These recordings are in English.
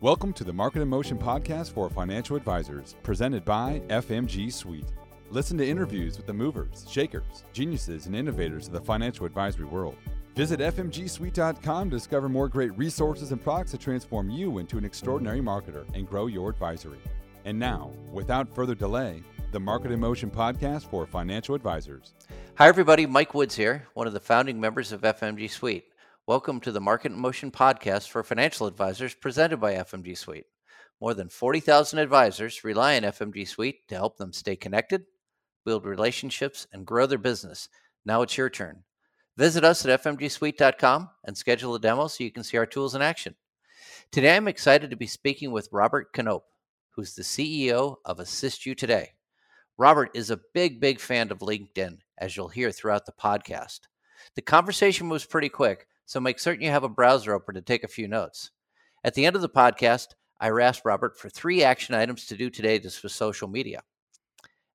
Welcome to the Market in Motion podcast for financial advisors, presented by FMG Suite. Listen to interviews with the movers, shakers, geniuses, and innovators of the financial advisory world. Visit FMGSuite.com to discover more great resources and products to transform you into an extraordinary marketer and grow your advisory. And now, without further delay, the Market in Motion podcast for financial advisors. Hi, everybody. Mike Woods here, one of the founding members of FMG Suite. Welcome to the Market in Motion podcast for financial advisors presented by FMG Suite. More than 40,000 advisors rely on FMG Suite to help them stay connected, build relationships, and grow their business. Now it's your turn. Visit us at fmgsuite.com and schedule a demo so you can see our tools in action. Today, I'm excited to be speaking with Robert Knoop, who's the CEO of Assist You Today. Robert is a big, big fan of LinkedIn, as you'll hear throughout the podcast. The conversation was pretty quick, so make certain you have a browser open to take a few notes. At the end of the podcast, I asked Robert for three action items to do today just for social media.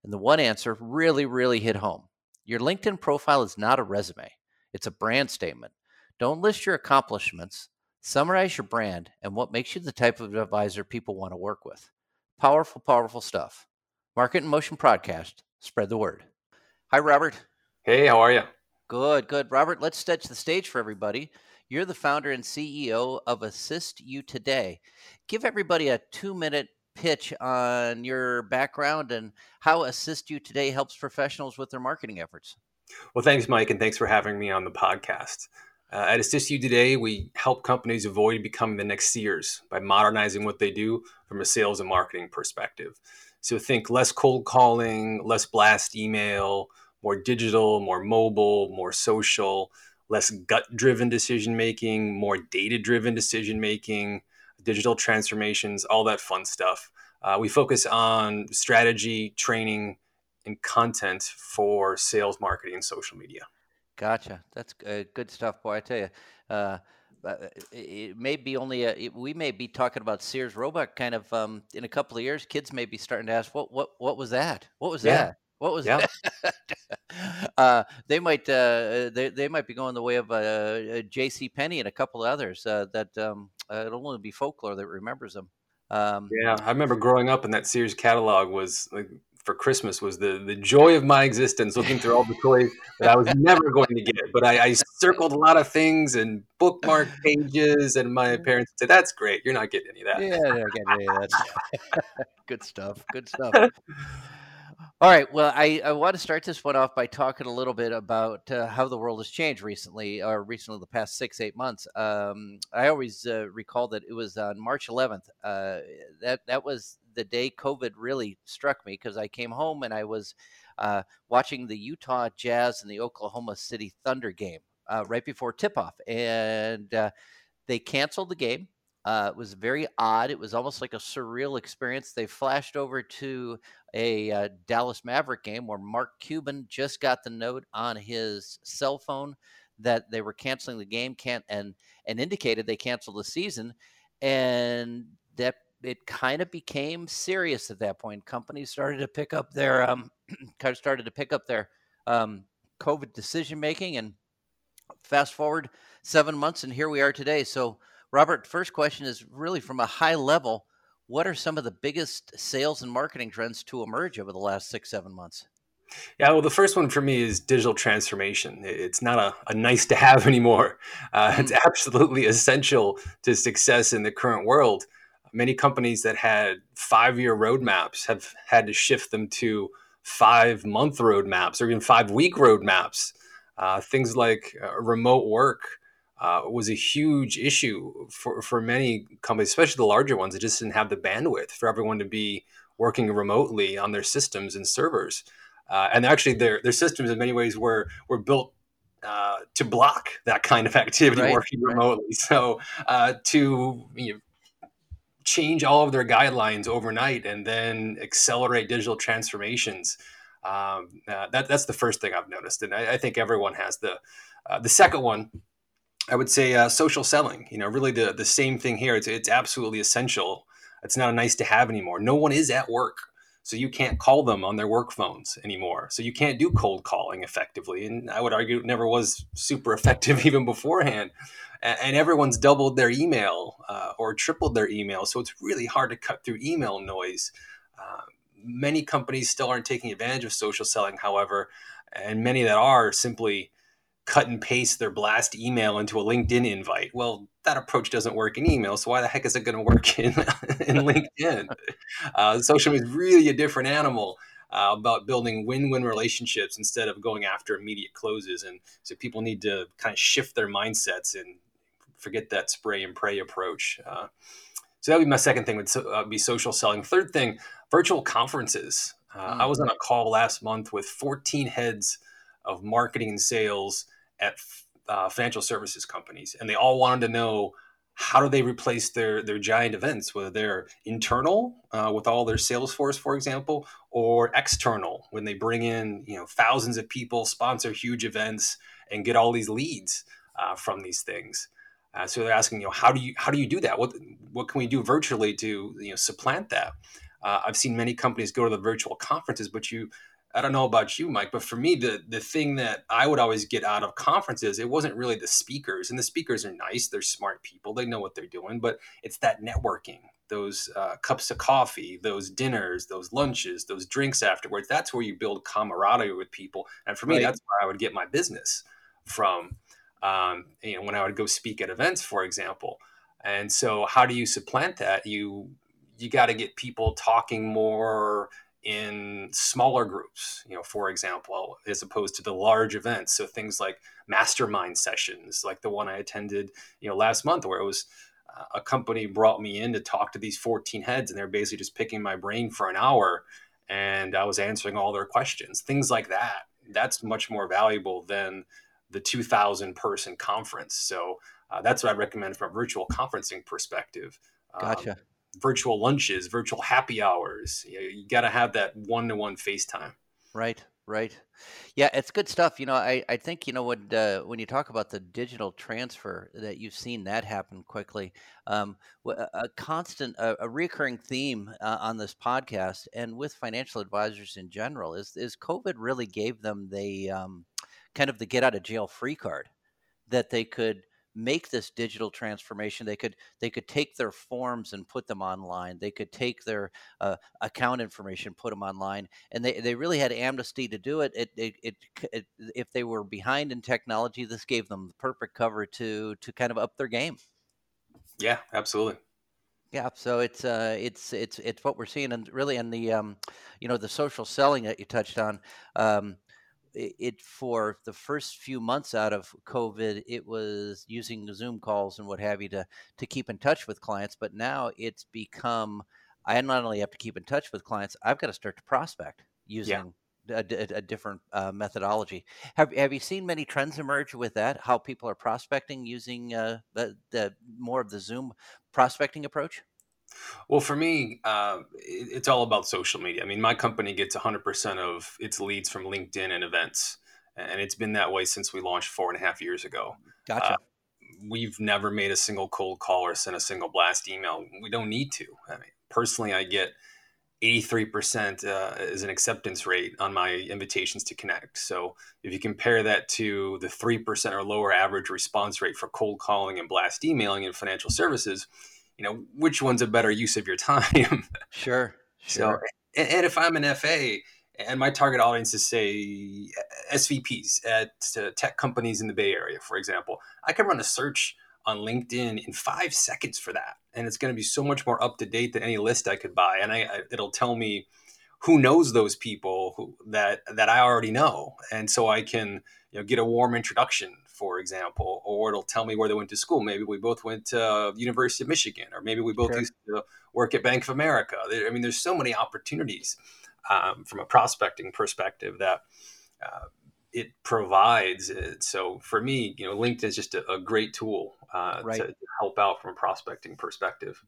And the one answer really, really hit home. Your LinkedIn profile is not a resume, it's a brand statement. Don't list your accomplishments, summarize your brand and what makes you the type of advisor people want to work with. Powerful, powerful stuff. Market in Motion podcast. Spread the word. Hi, Robert. Hey, how are you? Good, good. Robert, let's set the stage for everybody. You're the founder and CEO of Assist You Today. Give everybody a two minute pitch on your background and how Assist You Today helps professionals with their marketing efforts. Well, thanks, Mike, and thanks for having me on the podcast. Uh, at Assist You Today, we help companies avoid becoming the next Sears by modernizing what they do from a sales and marketing perspective. So think less cold calling, less blast email, more digital, more mobile, more social, less gut driven decision making, more data driven decision making, digital transformations, all that fun stuff. Uh, we focus on strategy, training, and content for sales, marketing, and social media. Gotcha. That's uh, good stuff, boy. I tell you, uh, uh it may be only a, it, we may be talking about Sears Roebuck kind of um, in a couple of years. Kids may be starting to ask, "What what what was that? What was yeah. that?" What was yeah. that? uh, they might uh, they, they might be going the way of uh, J.C. Penney and a couple of others uh, that um, uh, it'll only be folklore that remembers them. Um, yeah, I remember growing up and that Sears catalog was like for Christmas was the the joy of my existence, looking through all the toys that I was never going to get. But I, I circled a lot of things and bookmarked pages, and my parents said, "That's great. You're not getting any of that." Yeah, yeah, yeah good stuff. Good stuff. All right. Well, I, I want to start this one off by talking a little bit about uh, how the world has changed recently, or recently the past six, eight months. Um, I always uh, recall that it was on March 11th. Uh, that that was the day COVID really struck me because I came home and I was uh, watching the Utah Jazz and the Oklahoma City Thunder game uh, right before tip off, and uh, they canceled the game. Uh, it was very odd. It was almost like a surreal experience. They flashed over to a uh, Dallas Maverick game where Mark Cuban just got the note on his cell phone that they were canceling the game, can't and and indicated they canceled the season, and that it kind of became serious at that point. Companies started to pick up their um, kind of started to pick up their um, COVID decision making, and fast forward seven months, and here we are today. So Robert, first question is really from a high level. What are some of the biggest sales and marketing trends to emerge over the last six, seven months? Yeah, well, the first one for me is digital transformation. It's not a, a nice to have anymore. Uh, it's mm. absolutely essential to success in the current world. Many companies that had five year roadmaps have had to shift them to five month roadmaps or even five week roadmaps. Uh, things like uh, remote work uh, was a huge issue for, for many companies, especially the larger ones that just didn't have the bandwidth for everyone to be working remotely on their systems and servers. Uh, and actually, their, their systems in many ways were, were built uh, to block that kind of activity right, working right. remotely. So uh, to you know, change all of their guidelines overnight and then accelerate digital transformations. Um, uh, that, that's the first thing I've noticed, and I, I think everyone has the uh, the second one I would say uh, social selling. You know, really the the same thing here. It's it's absolutely essential. It's not a nice to have anymore. No one is at work, so you can't call them on their work phones anymore. So you can't do cold calling effectively. And I would argue it never was super effective even beforehand. and, everyone's doubled their email uh, or tripled their email. So it's really hard to cut through email noise. Uh, many companies still aren't taking advantage of social selling, however, and many that are simply cut and paste their blast email into a LinkedIn invite. Well, that approach doesn't work in email, so why the heck is it going to work in, in LinkedIn? Uh, social is really a different animal. Uh, about building win-win relationships instead of going after immediate closes, and so people need to kind of shift their mindsets and forget that spray and pray approach. Uh, so that would be my second thing would uh, be social selling. Third thing, virtual conferences. Uh, mm. I was on a call last month with 14 heads of marketing and sales at uh, financial services companies, and they all wanted to know how do they replace their their giant events, whether they're internal uh, with all their sales force, for example, or external when they bring in you know thousands of people, sponsor huge events, and get all these leads uh, from these things. Uh, so they're asking, you know, how do you how do you do that? What what can we do virtually to you know supplant that? Uh, I've seen many companies go to the virtual conferences, but you I don't know about you, Mike, but for me, the the thing that I would always get out of conferences, it wasn't really the speakers, and the speakers are nice, they're smart people, they know what they're doing, but it's that networking, those uh, cups of coffee, those dinners, those lunches, those drinks afterwards. That's where you build camaraderie with people, and for me, right. that's where I would get my business from. Um, you know, when I would go speak at events, for example. And so, how do you supplant that? You you got to get people talking more in smaller groups, you know, for example, as opposed to the large events. So things like mastermind sessions, like the one I attended, you know, last month, where it was uh, a company brought me in to talk to these 14 heads, and they're basically just picking my brain for an hour, and I was answering all their questions. Things like that. That's much more valuable than the 2,000 person conference. So uh, that's what I recommend from a virtual conferencing perspective. Gotcha. Virtual lunches, virtual happy hours. You, you got to have that one to one FaceTime. Right, right. Yeah, it's good stuff. You know, I, I think, you know, when, uh, when you talk about the digital transfer, that you've seen that happen quickly. Um, a, constant, a, a recurring theme uh, on this podcast and with financial advisors in general is, is COVID really gave them the um, kind of the get out of jail free card that they could make this digital transformation they could they could take their forms and put them online they could take their uh, account information put them online and they, they really had amnesty to do it. It, it, it it if they were behind in technology this gave them the perfect cover to to kind of up their game yeah absolutely yeah, so it's uh, it's it's it's what we're seeing, and really, in the um, you know, the social selling that you touched on, um, it for the first few months out of COVID, it was using Zoom calls and what have you to to keep in touch with clients. But now it's become I not only have to keep in touch with clients, I've got to start to prospect using yeah. a, a, a, different uh, methodology. Have Have you seen many trends emerge with that? How people are prospecting using uh, the the more of the Zoom prospecting approach? Well, for me, uh, it's all about social media. I mean, my company gets 100% of its leads from LinkedIn and events, and it's been that way since we launched four and a half years ago. Gotcha. Uh, we've never made a single cold call or sent a single blast email. We don't need to. I mean, personally, I get 83% uh, is an acceptance rate on my invitations to connect. So if you compare that to the 3% or lower average response rate for cold calling and blast emailing in financial services, you know which one's a better use of your time? Sure sure. so, and if i'm an fa and my target audience is say svps at uh, tech companies in the bay area for example i can run a search on linkedin in five seconds for that and it's going to be so much more up to date than any list i could buy and I, I it'll tell me who knows those people who, that that i already know and so i can you know get a warm introduction for example, or it'll tell me where they went to school. Maybe we both went to uh, University of Michigan, or maybe we both sure. used to work at Bank of America. I mean, there's so many opportunities um, from a prospecting perspective that uh, it provides. So for me, you know, LinkedIn is just a, a great tool uh, right. to help out from a prospecting perspective.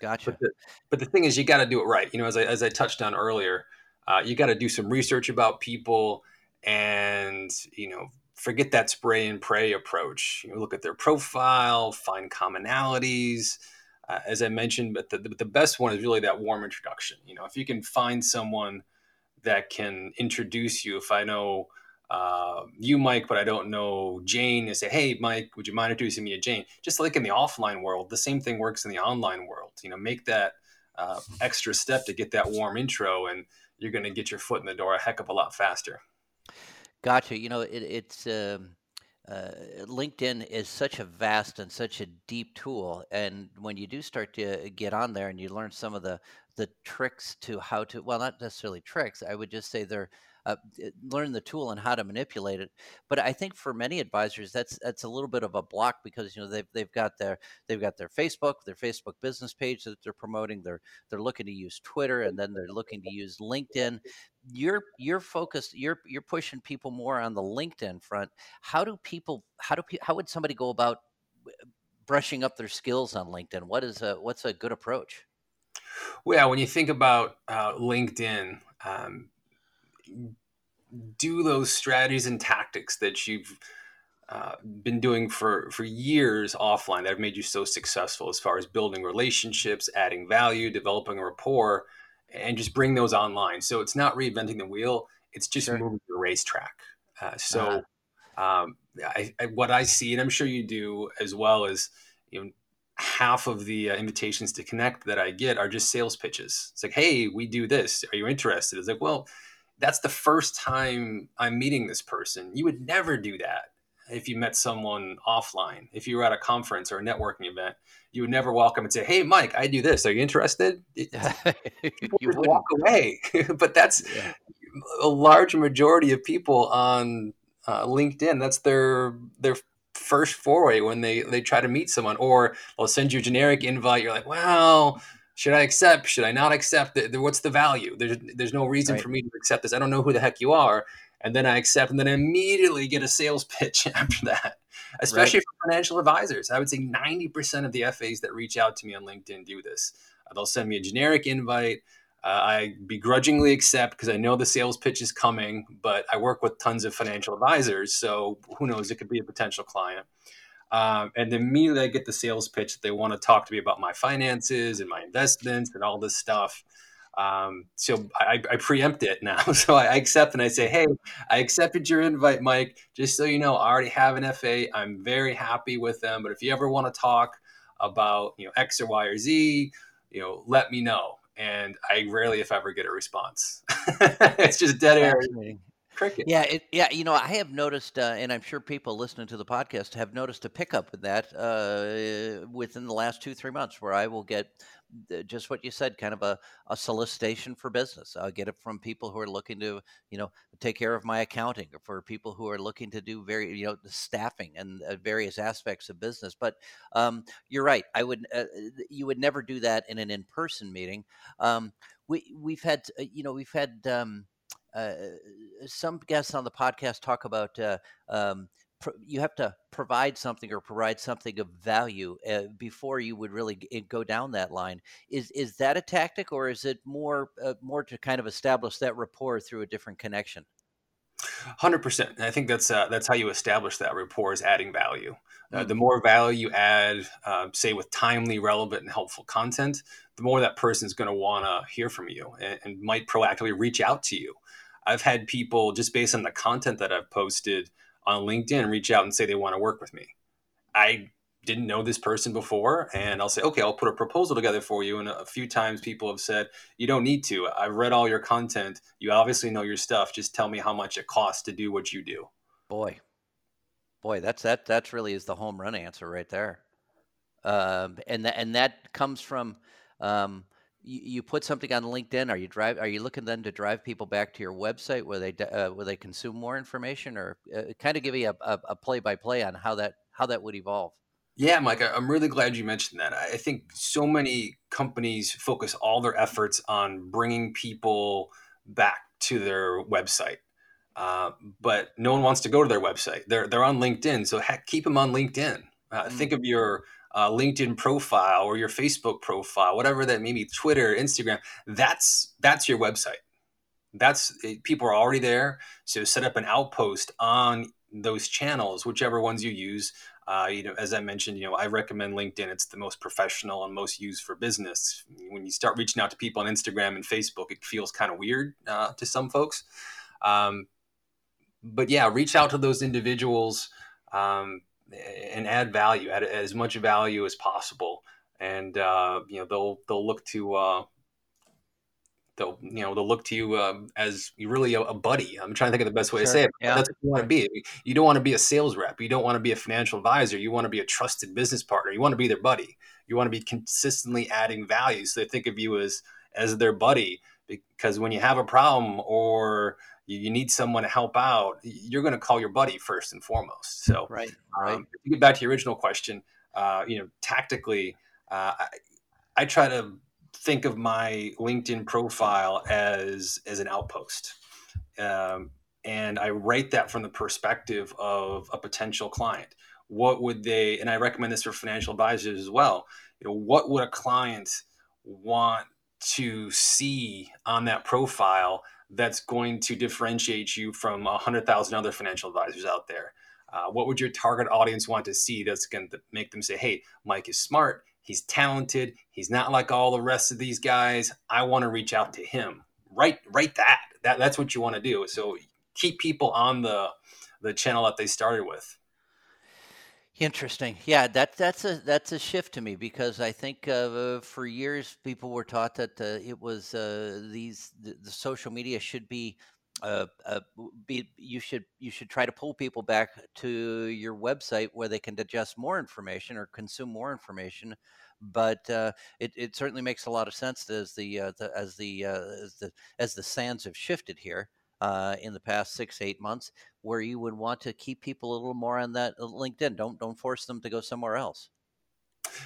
Gotcha. But the, but the thing is, you got to do it right. You know, as I, as I touched on earlier, uh, you got to do some research about people and you know forget that spray and pray approach. You look at their profile, find commonalities. Uh, as I mentioned, but the, the best one is really that warm introduction. You know, if you can find someone that can introduce you, if I know uh, you, Mike, but I don't know Jane, and say, hey, Mike, would you mind introducing me to Jane? Just like in the offline world, the same thing works in the online world. You know, make that uh, extra step to get that warm intro, and you're going to get your foot in the door a heck of a lot faster. Gotcha. You know, it, it's um, uh, LinkedIn is such a vast and such a deep tool, and when you do start to get on there and you learn some of the the tricks to how to well, not necessarily tricks. I would just say they're uh, learn the tool and how to manipulate it. But I think for many advisors, that's that's a little bit of a block because you know they've they've got their they've got their Facebook, their Facebook business page that they're promoting. They're they're looking to use Twitter, and then they're looking to use LinkedIn. You're you're focused. You're you're pushing people more on the LinkedIn front. How do people? How do how would somebody go about brushing up their skills on LinkedIn? What is a what's a good approach? Well, when you think about uh, LinkedIn, um, do those strategies and tactics that you've uh, been doing for for years offline that have made you so successful as far as building relationships, adding value, developing a rapport, and just bring those online. So it's not reinventing the wheel; it's just sure. moving the racetrack. Uh, so, uh-huh. um, I, I, what I see, and I'm sure you do as well, is you know half of the uh, invitations to connect that I get are just sales pitches. It's like, hey, we do this. Are you interested? It's like, well that's the first time I'm meeting this person. You would never do that if you met someone offline. If you were at a conference or a networking event, you would never walk up and say, "Hey, Mike, I do this. Are you interested?" you would walk away. but that's yeah. a large majority of people on uh, LinkedIn. That's their their first foray when they they try to meet someone, or they'll send you a generic invite. You're like, "Well." Should I accept? Should I not accept? What's the value? There's there's no reason right. for me to accept this. I don't know who the heck you are, and then I accept, and then I immediately get a sales pitch after that. Especially right. for financial advisors, I would say ninety percent of the FAs that reach out to me on LinkedIn do this. Uh, they'll send me a generic invite. Uh, I begrudgingly accept because I know the sales pitch is coming, but I work with tons of financial advisors, so who knows? It could be a potential client. Um, and immediately I get the sales pitch that they want to talk to me about my finances and my investments and all this stuff. Um, so I, I, preempt it now. So I accept and I say, Hey, I accepted your invite, Mike. Just so you know, I already have an FA. I'm very happy with them. But if you ever want to talk about, you know, X or Y or Z, you know, let me know. And I rarely, if ever, get a response. it's just dead air cricket. Yeah, it, yeah. You know, I have noticed, uh, and I'm sure people listening to the podcast have noticed a pickup in that uh, within the last two three months, where I will get just what you said, kind of a, a solicitation for business. I'll get it from people who are looking to, you know, take care of my accounting, or for people who are looking to do very, you know, the staffing and uh, various aspects of business. But um, you're right. I would, uh, you would never do that in an in-person meeting. Um, we we've had, uh, you know, we've had. Um, uh, some guests on the podcast talk about uh, um, pr- you have to provide something or provide something of value uh, before you would really g- go down that line. Is is that a tactic, or is it more uh, more to kind of establish that rapport through a different connection? Hundred percent. I think that's uh, that's how you establish that rapport is adding value. Uh, the mm. more value you add, uh, say with timely, relevant, and helpful content, the more that person is going to want to hear from you and, and, might proactively reach out to you. I've had people just based on the content that I've posted on LinkedIn reach out and say they want to work with me. I didn't know this person before and I'll say, okay, I'll put a proposal together for you. And a few times people have said, you don't need to. I've read all your content. You obviously know your stuff. Just tell me how much it costs to do what you do. Boy, boy, that's, that, that's really is the home run answer right there. Um, and and that comes from, um, you, you put something on LinkedIn. Are you drive? Are you looking then to drive people back to your website where they uh, where they consume more information, or uh, kind of give you a play by play on how that how that would evolve? Yeah, Mike, I'm really glad you mentioned that. I think so many companies focus all their efforts on bringing people back to their website. Uh, but no one wants to go to their website. They're, they're on LinkedIn. So heck, keep them on LinkedIn. Uh, mm-hmm. Think of your uh, LinkedIn profile or your Facebook profile, whatever that may be, Twitter, Instagram. That's that's your website. That's eh, people are already there. So set up an outpost on those channels, whichever ones you use. Uh, you know, as I mentioned, you know, I recommend LinkedIn. It's the most professional and most used for business. When you start reaching out to people on Instagram and Facebook, it feels kind of weird uh, to some folks. Um, but yeah, reach out to those individuals um, and add value, add as much value as possible, and uh, you know they'll they'll look to uh, they'll you know they'll look to you uh, as really a, a, buddy. I'm trying to think of the best way sure. to say it. Yeah. That's what you want to be. You don't want to be a sales rep. You don't want to be a financial advisor. You want to be a trusted business partner. You want to be their buddy. You want to be consistently adding value, so they think of you as as their buddy. Because when you have a problem or you, you need someone to help out, you're going to call your buddy first and foremost. So, right, right. Um, to get back to your original question, uh, you know, tactically, uh, I, I try to think of my LinkedIn profile as as an outpost. Um, and I write that from the perspective of a potential client. What would they? And I recommend this for financial advisors as well. You know, what would a client want to see on that profile that's going to differentiate you from a hundred thousand other financial advisors out there? Uh, what would your target audience want to see that's going to make them say, "Hey, Mike is smart. He's talented. He's not like all the rest of these guys. I want to reach out to him. Write write that. That that's what you want to do. So keep people on the the channel that they started with. Interesting. Yeah, that that's a that's a shift to me because I think uh, for years people were taught that uh, it was uh, these the, the, social media should be uh, uh, be you should you should try to pull people back to your website where they can digest more information or consume more information. But uh, it, it certainly makes a lot of sense as the, the as the as the as the sands have shifted here uh, in the past six eight months, where you would want to keep people a little more on that LinkedIn. Don't don't force them to go somewhere else.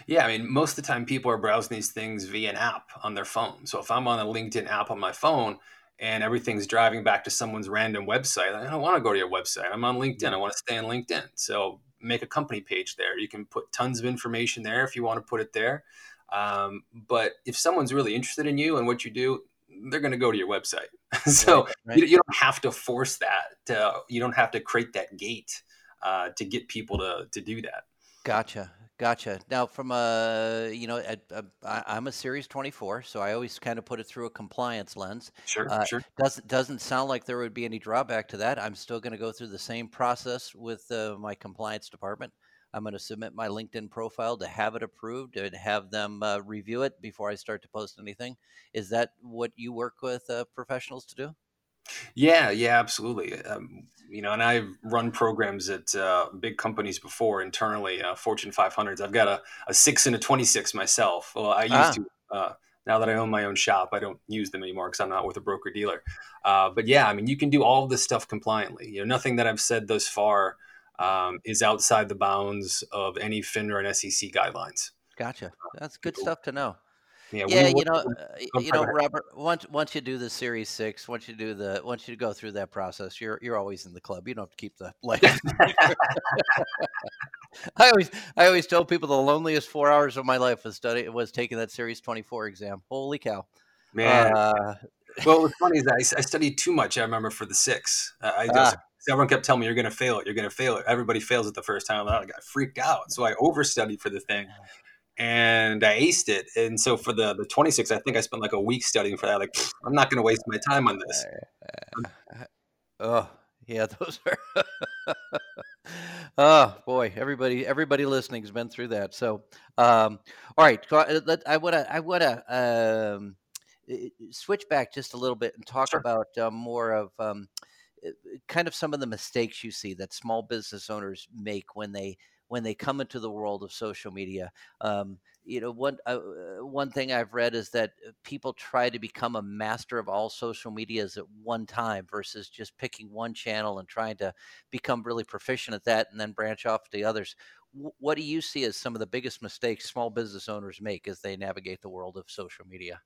Yeah, I mean, most of the time people are browsing these things via an app on their phone. So if I'm on a LinkedIn app on my phone, and everything's driving back to someone's random website. I don't want to go to your website. I'm on LinkedIn. I want to stay on LinkedIn. So make a company page there. You can put tons of information there if you want to put it there. Um, but if someone's really interested in you and what you do, they're going to go to your website. so right, right. You, you, don't have to force that. To, you don't have to create that gate uh, to get people to to do that. Gotcha. Gotcha. Now, from a you know, a, a, I, I'm a Series 24, so I always kind of put it through a compliance lens. Sure, uh, sure. Doesn't doesn't sound like there would be any drawback to that. I'm still going to go through the same process with uh, my compliance department. I'm going to submit my LinkedIn profile to have it approved and have them uh, review it before I start to post anything. Is that what you work with uh, professionals to do? Yeah, yeah, absolutely. Um, you know, and I've run programs at uh, big companies before internally, uh, Fortune 500s. I've got a, a six and a 26 myself. Well, I used ah. to. Uh, now that I own my own shop, I don't use them anymore because I'm not with a broker dealer. Uh, but yeah, I mean, you can do all of this stuff compliantly. You know, nothing that I've said thus far um, is outside the bounds of any FINRA and SEC guidelines. Gotcha. That's good stuff to know. Yeah, yeah you know, uh, you know, Robert. Once once you do the Series Six, once you do the once you go through that process, you're you're always in the club. You don't have to keep the light. I always I always tell people the loneliest four hours of my life was study was taking that Series Twenty Four exam. Holy cow, man! Uh, well, what's funny is that I, I, studied too much. I remember for the six. I just, ah. Everyone kept telling me you're going to fail it. You're going to fail it. Everybody fails it the first time. I got freaked out, so I overstudied for the thing and I aced it. And so for the the 26, I think I spent like a week studying for that. Like, I'm not going to waste my time on this. oh, yeah, those are. oh boy, everybody, everybody listening has been through that. So, um, all right, uh, I want to, I want to um, switch back just a little bit and talk sure. about uh, more of. Um, kind of some of the mistakes you see that small business owners make when they when they come into the world of social media. Um, you know, one uh, uh, one thing I've read is that uh, people try to become a master of all social medias at one time versus just picking one channel and trying to become really proficient at that and then branch off to the others. W- what do you see as some of the biggest mistakes small business owners make as they navigate the world of social media?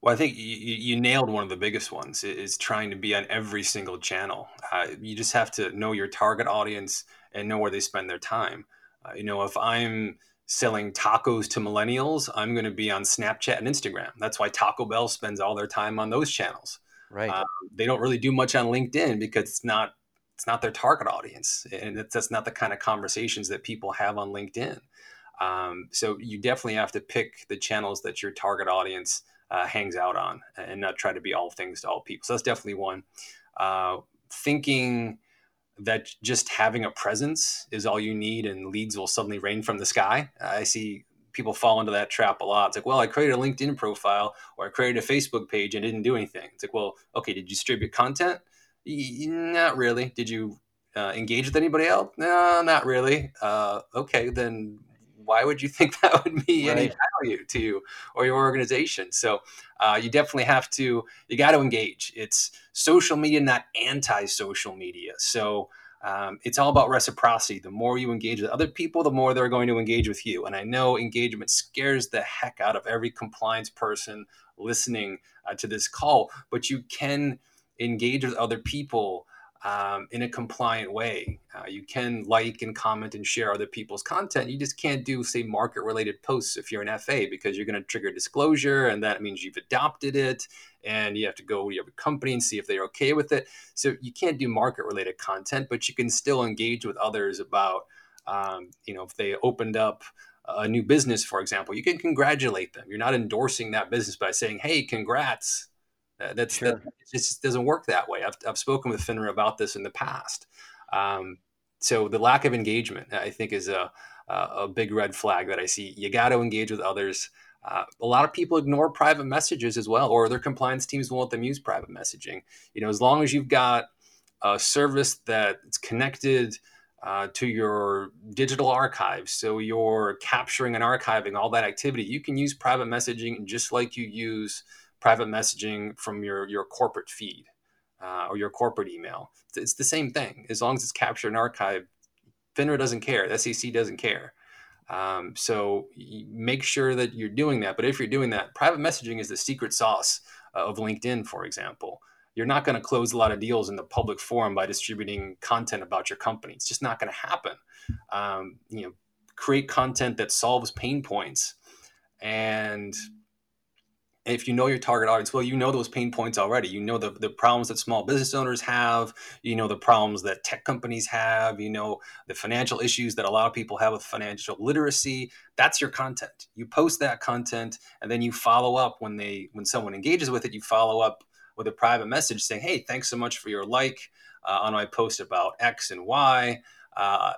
Well, I think you, you nailed one of the biggest ones is trying to be on every single channel. Uh, you just have to know your target audience and know where they spend their time. Uh, you know, if I'm selling tacos to millennials, I'm going to be on Snapchat and Instagram. That's why Taco Bell spends all their time on those channels. Right. Uh, they don't really do much on LinkedIn because it's not it's not their target audience, and that's not the kind of conversations that people have on LinkedIn. Um, so you definitely have to pick the channels that your target audience uh, hangs out on, and not try to be all things to all people. So that's definitely one. Uh, thinking that just having a presence is all you need and leads will suddenly rain from the sky. I see people fall into that trap a lot. It's like, well, I created a LinkedIn profile or I created a Facebook page and didn't do anything. It's like, well, okay, did you distribute content? Not really. Did you uh, engage with anybody else? No, not really. Uh, okay, then why would you think that would be right. any value to you or your organization? So uh, you definitely have to, you got to engage. It's social media, not anti social media. So um, it's all about reciprocity. The more you engage with other people, the more they're going to engage with you. And I know engagement scares the heck out of every compliance person listening uh, to this call, but you can engage with other people um, in a compliant way. Uh, you can like and comment and share other people's content. You just can't do, say, market related posts if you're an FA because you're going to trigger disclosure and that means you've adopted it and you have to go to your company and see if they're okay with it. So you can't do market related content, but you can still engage with others about, um, you know, if they opened up a new business, for example, you can congratulate them. You're not endorsing that business by saying, hey, congrats uh, that's sure. that, it just doesn't work that way. I've, I've spoken with FINRA about this in the past. Um, so the lack of engagement, I think, is a, a big red flag that I see. You got to engage with others. Uh, a lot of people ignore private messages as well, or their compliance teams won't let them use private messaging. You know, as long as you've got a service that's connected uh, to your digital archives, so you're capturing and archiving all that activity, you can use private messaging just like you use private messaging from your your corporate feed uh, or your corporate email. It's the same thing as long as it's captured and archived. FINRA doesn't care. The SEC doesn't care. Um, so make sure that you're doing that. But if you're doing that, private messaging is the secret sauce uh, of LinkedIn, for example. You're not going to close a lot of deals in the public forum by distributing content about your company. It's just not going to happen. Um, you know, create content that solves pain points and if you know your target audience well you know those pain points already. You know the, the problems that small business owners have. You know the problems that tech companies have. You know the financial issues that a lot of people have with financial literacy. That's your content. You post that content and then you follow up when they when someone engages with it you follow up with a private message saying hey thanks so much for your like uh, on my post about x and y. Uh,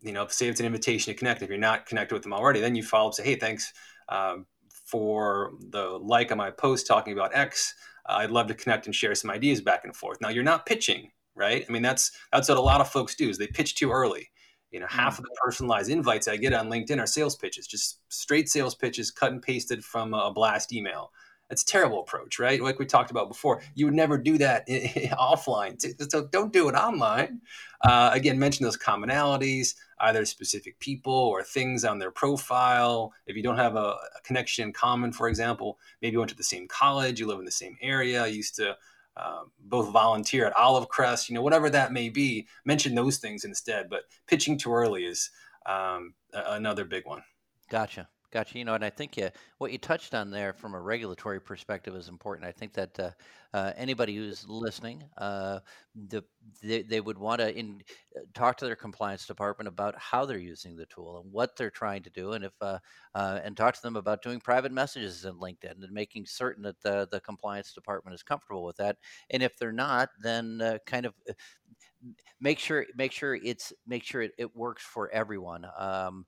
you know say it's an invitation to connect. If you're not connected with them already then you follow up say hey thanks um, for the like on my post talking about X. Uh, I'd love to connect and share some ideas back and forth. Now you're not pitching, right? I mean, that's that's what a lot of folks do is they pitch too early. You know, half of the personalized invites I get on LinkedIn are sales pitches, just straight sales pitches, cut and pasted from a blast email. It's a terrible approach, right? Like we talked about before, you would never do that offline. So don't do it online. Uh, again, mention those commonalities, either specific people or things on their profile. If you don't have a, a connection in common, for example, maybe you went to the same college, you live in the same area, used to uh, both volunteer at Olive Crest, you know, whatever that may be, mention those things instead. But pitching too early is um, another big one. Gotcha. Gotcha. You know, and I think uh, what you touched on there from a regulatory perspective is important. I think that uh, uh, anybody who's listening, uh, the, they, they would want to uh, talk to their compliance department about how they're using the tool and what they're trying to do, and if uh, and talk to them about doing private messages in LinkedIn and making certain that the, the compliance department is comfortable with that. And if they're not, then kind of make sure make sure it's make sure it, it works for everyone um,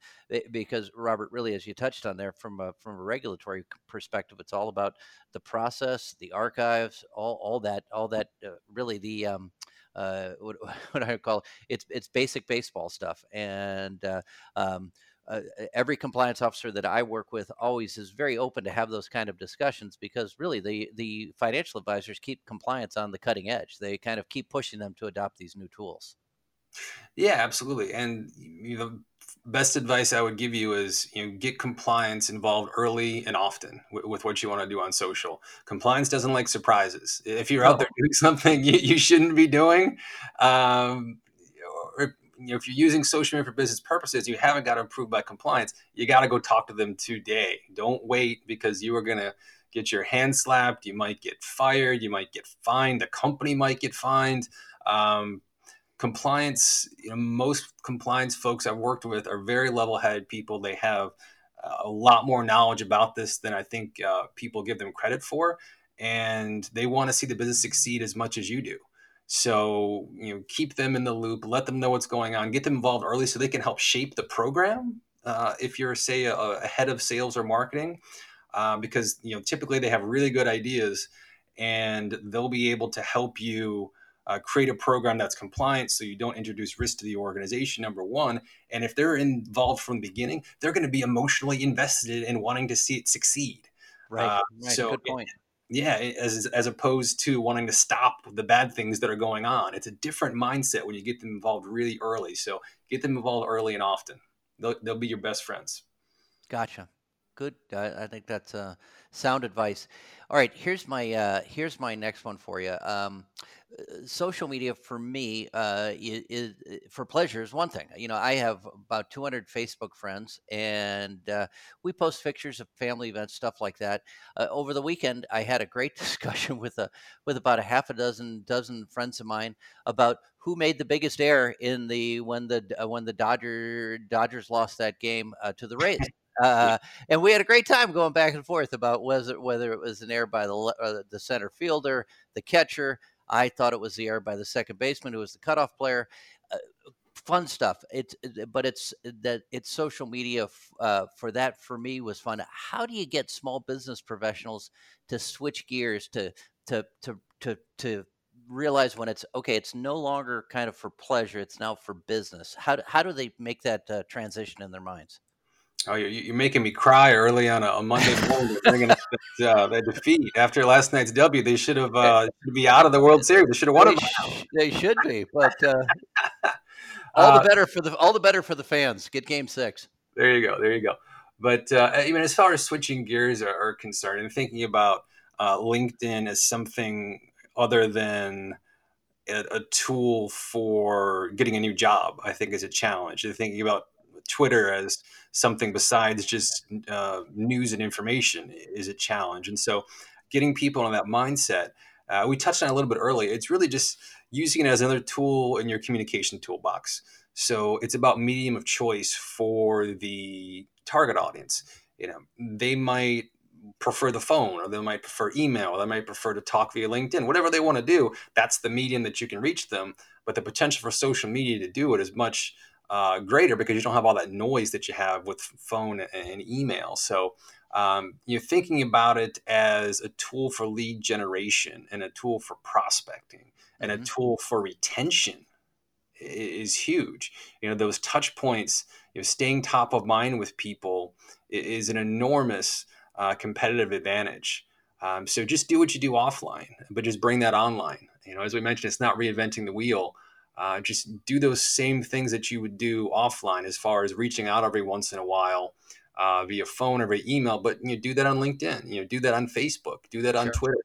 because robert really as you touched on there from a from a regulatory perspective it's all about the process the archives all all that all that uh, really the um, uh, what, what I call it, it's it's basic baseball stuff, and uh, um, uh, every compliance officer that I work with always is very open to have those kind of discussions because really the the financial advisors keep compliance on the cutting edge. They kind of keep pushing them to adopt these new tools. Yeah, absolutely. And you know, best advice I would give you is you know get compliance involved early and often with, with what you want to do on social. Compliance doesn't like surprises. If you're out there doing something you, you shouldn't be doing, um, you know, if you're using social media for business purposes, you haven't got to improve by compliance, you got to go talk to them today. Don't wait because you are going to get your hand slapped. You might get fired. You might get fined. The company might get fined. Um, compliance, you know, most compliance folks I've worked with are very level headed people. They have a lot more knowledge about this than I think uh, people give them credit for. And they want to see the business succeed as much as you do So, you know, keep them in the loop, let them know what's going on, get them involved early so they can help shape the program. Uh, if you're, say, a, a, head of sales or marketing, uh, because you know typically they have really good ideas, and they'll be able to help you uh, create a program that's compliant so you don't introduce risk to the organization number one and if they're involved from the beginning they're going to be emotionally invested in wanting to see it succeed right, uh, right. so good point yeah as, as opposed to wanting to stop the bad things that are going on. It's a different mindset when you get them involved really early. So get them involved early and often. They'll, they'll be your best friends. Gotcha. Good. I, I think that's uh, sound advice all right here's my uh, here's my next one for you um, social media for me uh, is, is, for pleasure is one thing. You know, I have about 200 Facebook friends, and uh, we post pictures of family events, stuff like that. Uh, over the weekend, I had a great discussion with a with about a half a dozen dozen friends of mine about who made the biggest error in the when the uh, when the Dodger Dodgers lost that game uh, to the Rays. Uh, and we had a great time going back and forth about whether whether it was an error by the uh, the center fielder, the catcher, I thought it was the error by the second baseman, who was the cutoff player. Uh, fun stuff. It's but it's that it's social media uh, for that for me was fun. How do you get small business professionals to switch gears to to to to to realize when it's okay? It's no longer kind of for pleasure. It's now for business. How how do they make that uh, transition in their minds? Oh, you're, you're making me cry early on a, a Monday morning, bringing up that, uh, that defeat after last night's W. They should have uh, be out of the World Series. They should have won they, it. They should be, but uh, all the uh, better for the all the better for the fans. Get Game Six. There you go. There you go. But uh, I mean, as far as switching gears are, are concerned, and thinking about uh, LinkedIn as something other than a, a, tool for getting a new job, I think is a challenge. And thinking about Twitter as something besides just uh, news and information is a challenge. And so, getting people in that mindset, uh, we touched on a little bit earlier. It's really just using it as another tool in your communication toolbox. So it's about medium of choice for the target audience. You know, they might prefer the phone or they might prefer email or they might prefer to talk via linkedin whatever they want to do that's the medium that you can reach them but the potential for social media to do it is much uh, greater because you don't have all that noise that you have with phone and email. So um, you're thinking about it as a tool for lead generation and a tool for prospecting and mm-hmm. a tool for retention is huge. You know, those touch points, you know, staying top of mind with people is an enormous uh, competitive advantage. Um, so just do what you do offline, but just bring that online. You know, as we mentioned, it's not reinventing the wheel. Uh, just do those same things that you would do offline as far as reaching out every once in a while uh, via phone or via email but you know, do that on linkedin you know do that on facebook do that on sure. twitter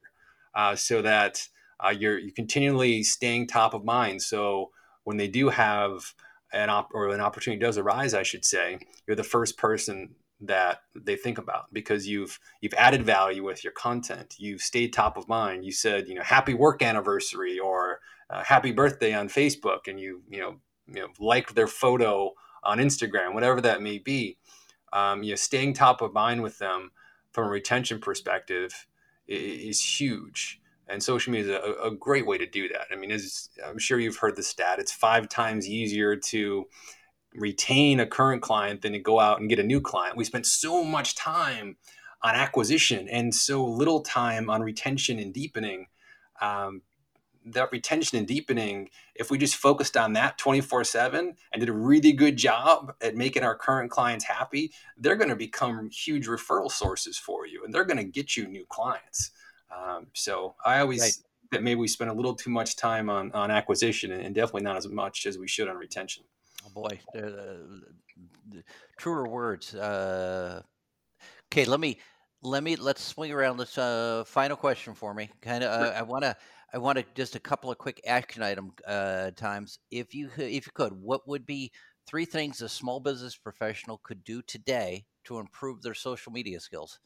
uh, so that uh, you're, you're continually staying top of mind so when they do have an op- or an opportunity does arise i should say you're the first person that they think about because you've you've added value with your content you've stayed top of mind you said you know happy work anniversary or uh, happy birthday on Facebook and you you know you know like their photo on Instagram, whatever that may be, um, you know, staying top of mind with them from a retention perspective is, huge. And social media is a, a, great way to do that. I mean, I'm sure you've heard the stat. It's five times easier to retain a current client than to go out and get a new client. We spent so much time on acquisition and so little time on retention and deepening. Um, that retention and deepening, if we just focused on that 24 7 and did a really good job at making our current clients happy, they're going to become huge referral sources for you and they're going to get you new clients. Um, so I always right. that maybe we spend a little too much time on, on acquisition and definitely not as much as we should on retention. Oh boy, uh, truer words. Uh, okay, let me let me let's swing around this uh, final question for me. Kind of, uh, I want to I wanted just a couple of quick action item uh, times. If you if you could, what would be three things a small business professional could do today to improve their social media skills?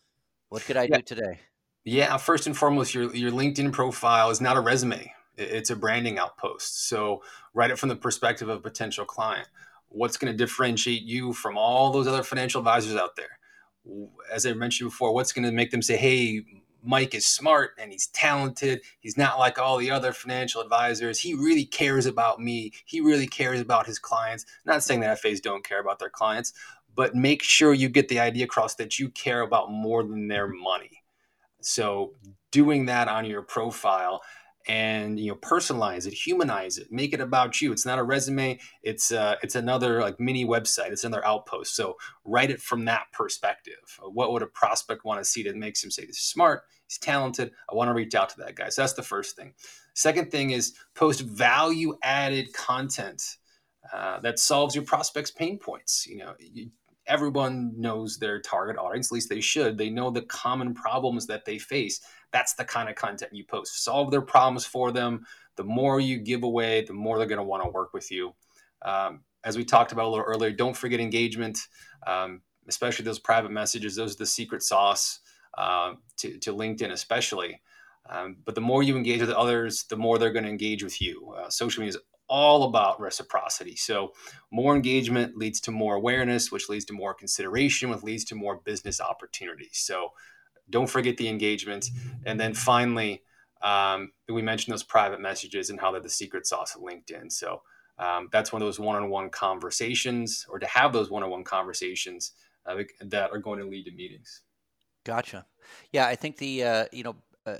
What could I yeah. do today? Yeah, first and foremost, your your LinkedIn profile is not a resume; it's a branding outpost. So write it from the perspective of a potential client. What's going to differentiate you from all those other financial advisors out there? As I mentioned before, what's going to make them say, "Hey, Mike is smart and he's talented. He's not like all the other financial advisors. He really cares about me. He really cares about his clients. not saying that FAs don't care about their clients, but make sure you get the idea across that you care about more than their money. So doing that on your profile and you know personalize it humanize it make it about you. It's not a resume. It's uh, it's another like mini website. It's another outpost. So write it from that perspective. What would a prospect want to see that makes him say this is smart. He's talented. I want to reach out to that guy. So that's the first thing. Second thing is post value added content uh, that solves your prospects pain points. You know you, everyone knows their target audience, at least they should. They know the common problems that they face. That's the kind of content you post. Solve their problems for them. The more you give away, the more they're going to want to work with you. Um, as we talked about a little earlier, don't forget engagement, um, especially those private messages. Those are the secret sauce uh, to, to, LinkedIn, especially. Um, but the more you engage with others, the more they're going to engage with you. Uh, social media is all about reciprocity. So, more engagement leads to more awareness, which leads to more consideration, which leads to more business opportunities. So, don't forget the engagement. And then finally, um, we mentioned those private messages and how they're the secret sauce of LinkedIn. So, um, that's one of those one on one conversations, or to have those one on one conversations uh, that are going to lead to meetings. Gotcha. Yeah, I think the, uh, you know, uh,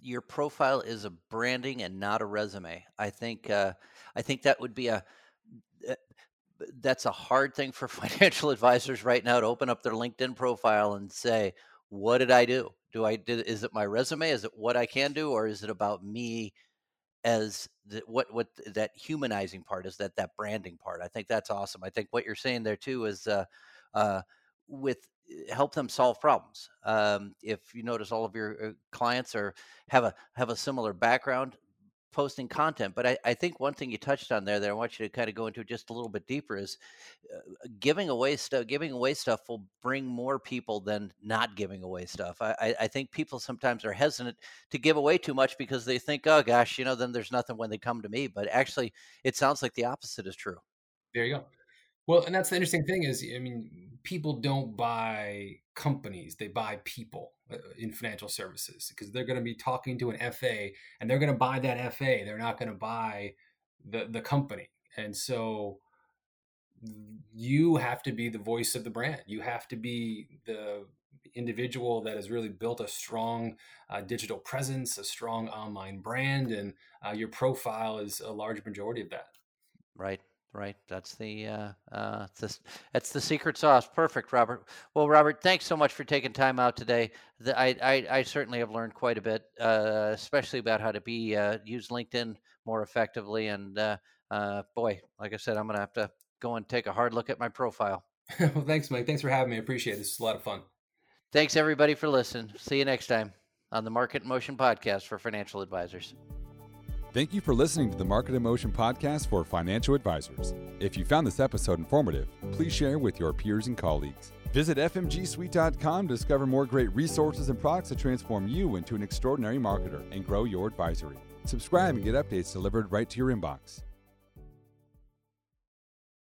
your profile is a branding and not a resume. I think uh, I think that would be a uh, that's a hard thing for financial advisors right now to open up their LinkedIn profile and say, "What did I do? Do I did is it my resume? Is it what I can do, or is it about me as the, what what that humanizing part is that that branding part?" I think that's awesome. I think what you're saying there too is uh, uh, with help them solve problems. Um, if you notice all of your uh, clients are have a have a similar background posting content, but I, I think one thing you touched on there that I want you to kind of go into just a little bit deeper is uh, giving away stuff. Giving away stuff will bring more people than not giving away stuff. I, I think people sometimes are hesitant to give away too much because they think, oh gosh, you know, then there's nothing when they come to me. But actually, it sounds like the opposite is true. There you go. Well, and that's the interesting thing is, I mean, people don't buy companies; they buy people uh, in financial services because they're going to be talking to an FA and they're going to buy that FA. They're not going to buy the the company, and so you have to be the voice of the brand. You have to be the individual that has really built a strong uh, digital presence, a strong online brand, and uh, your profile is a large majority of that. Right. Right. That's the uh, uh, this, that's the secret sauce. Perfect, Robert. Well, Robert, thanks so much for taking time out today. The, I, I, I certainly have learned quite a bit, uh, especially about how to be uh, use LinkedIn more effectively. And uh, uh, boy, like I said, I'm going to have to go and take a hard look at my profile. well, thanks, Mike. Thanks for having me. I appreciate it. This is a lot of fun. Thanks everybody for listening. See you next time on the Market Motion podcast for financial advisors. Thank you for listening to the Market in Motion podcast for financial advisors. If you found this episode informative, please share with your peers and colleagues. Visit fmgsuite.com to discover more great resources and products to transform you into an extraordinary marketer and grow your advisory. Subscribe and get updates delivered right to your inbox.